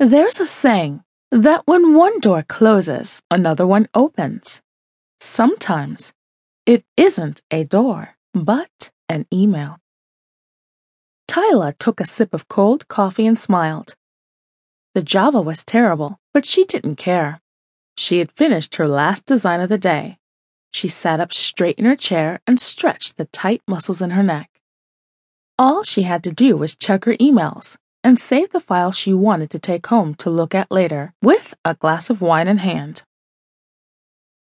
There's a saying that when one door closes, another one opens. Sometimes it isn't a door, but an email. Tyla took a sip of cold coffee and smiled. The Java was terrible, but she didn't care. She had finished her last design of the day. She sat up straight in her chair and stretched the tight muscles in her neck. All she had to do was check her emails and save the file she wanted to take home to look at later, with a glass of wine in hand.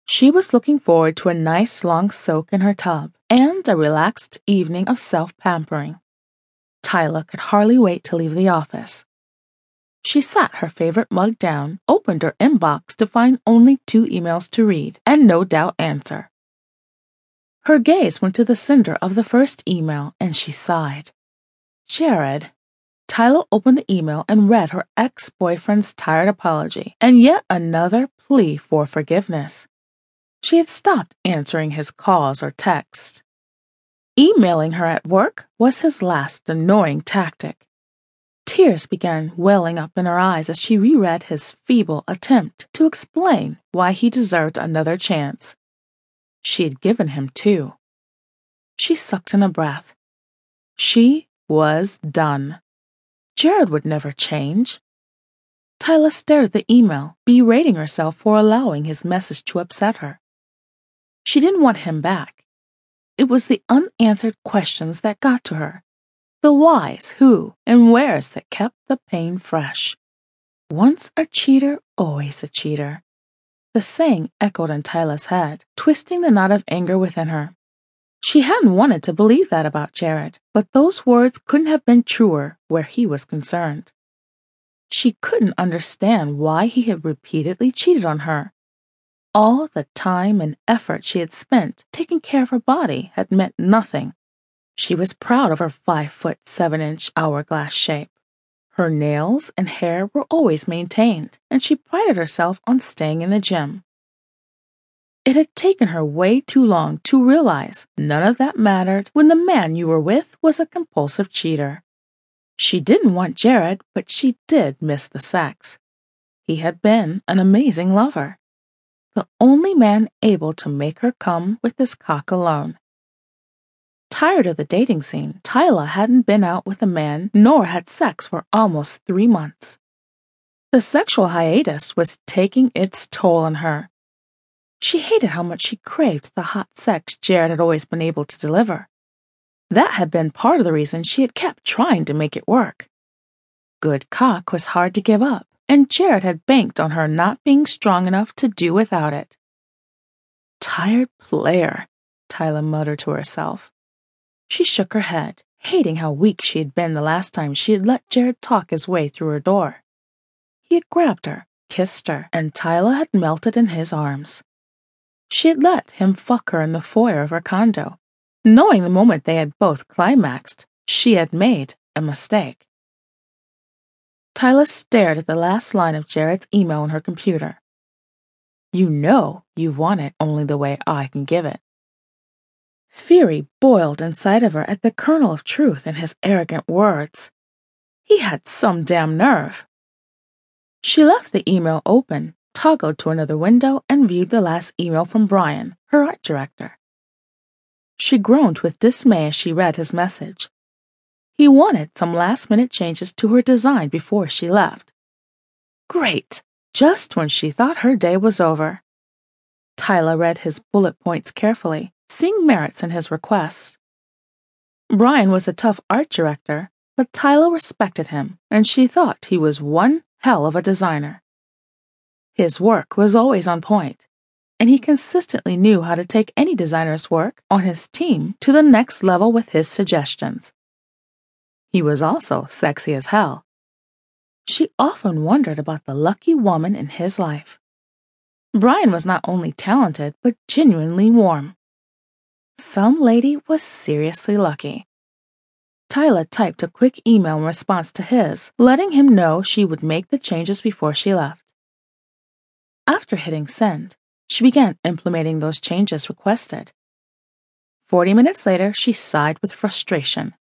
She was looking forward to a nice long soak in her tub and a relaxed evening of self pampering. Tyla could hardly wait to leave the office. She sat her favorite mug down, opened her inbox to find only two emails to read and no doubt answer. Her gaze went to the sender of the first email and she sighed. Jared. Tyla opened the email and read her ex boyfriend's tired apology and yet another plea for forgiveness. She had stopped answering his calls or texts. Emailing her at work was his last annoying tactic. Tears began welling up in her eyes as she reread his feeble attempt to explain why he deserved another chance. She had given him two. She sucked in a breath. She was done. Jared would never change. Tyla stared at the email, berating herself for allowing his message to upset her. She didn't want him back. It was the unanswered questions that got to her. The whys, who, and wheres that kept the pain fresh. Once a cheater, always a cheater. The saying echoed in Tyla's head, twisting the knot of anger within her. She hadn't wanted to believe that about Jared, but those words couldn't have been truer where he was concerned. She couldn't understand why he had repeatedly cheated on her. All the time and effort she had spent taking care of her body had meant nothing. She was proud of her five foot seven inch hourglass shape. Her nails and hair were always maintained, and she prided herself on staying in the gym. It had taken her way too long to realize none of that mattered when the man you were with was a compulsive cheater. She didn't want Jared, but she did miss the sex. He had been an amazing lover. The only man able to make her come with his cock alone. Tired of the dating scene, Tyla hadn't been out with a man nor had sex for almost three months. The sexual hiatus was taking its toll on her she hated how much she craved the hot sex Jared had always been able to deliver. That had been part of the reason she had kept trying to make it work. Good cock was hard to give up, and Jared had banked on her not being strong enough to do without it. Tired player, Tyla muttered to herself. She shook her head, hating how weak she had been the last time she had let Jared talk his way through her door. He had grabbed her, kissed her, and Tyla had melted in his arms. She had let him fuck her in the foyer of her condo, knowing the moment they had both climaxed, she had made a mistake. Tyla stared at the last line of Jared's email on her computer. You know you want it only the way I can give it. Fury boiled inside of her at the kernel of truth in his arrogant words. He had some damn nerve. She left the email open toggled to another window, and viewed the last email from Brian, her art director. She groaned with dismay as she read his message. He wanted some last minute changes to her design before she left. Great! Just when she thought her day was over. Tyla read his bullet points carefully, seeing merits in his request. Brian was a tough art director, but Tyla respected him, and she thought he was one hell of a designer. His work was always on point, and he consistently knew how to take any designer's work on his team to the next level with his suggestions. He was also sexy as hell. She often wondered about the lucky woman in his life. Brian was not only talented, but genuinely warm. Some lady was seriously lucky. Tyla typed a quick email in response to his, letting him know she would make the changes before she left. After hitting send, she began implementing those changes requested. Forty minutes later, she sighed with frustration.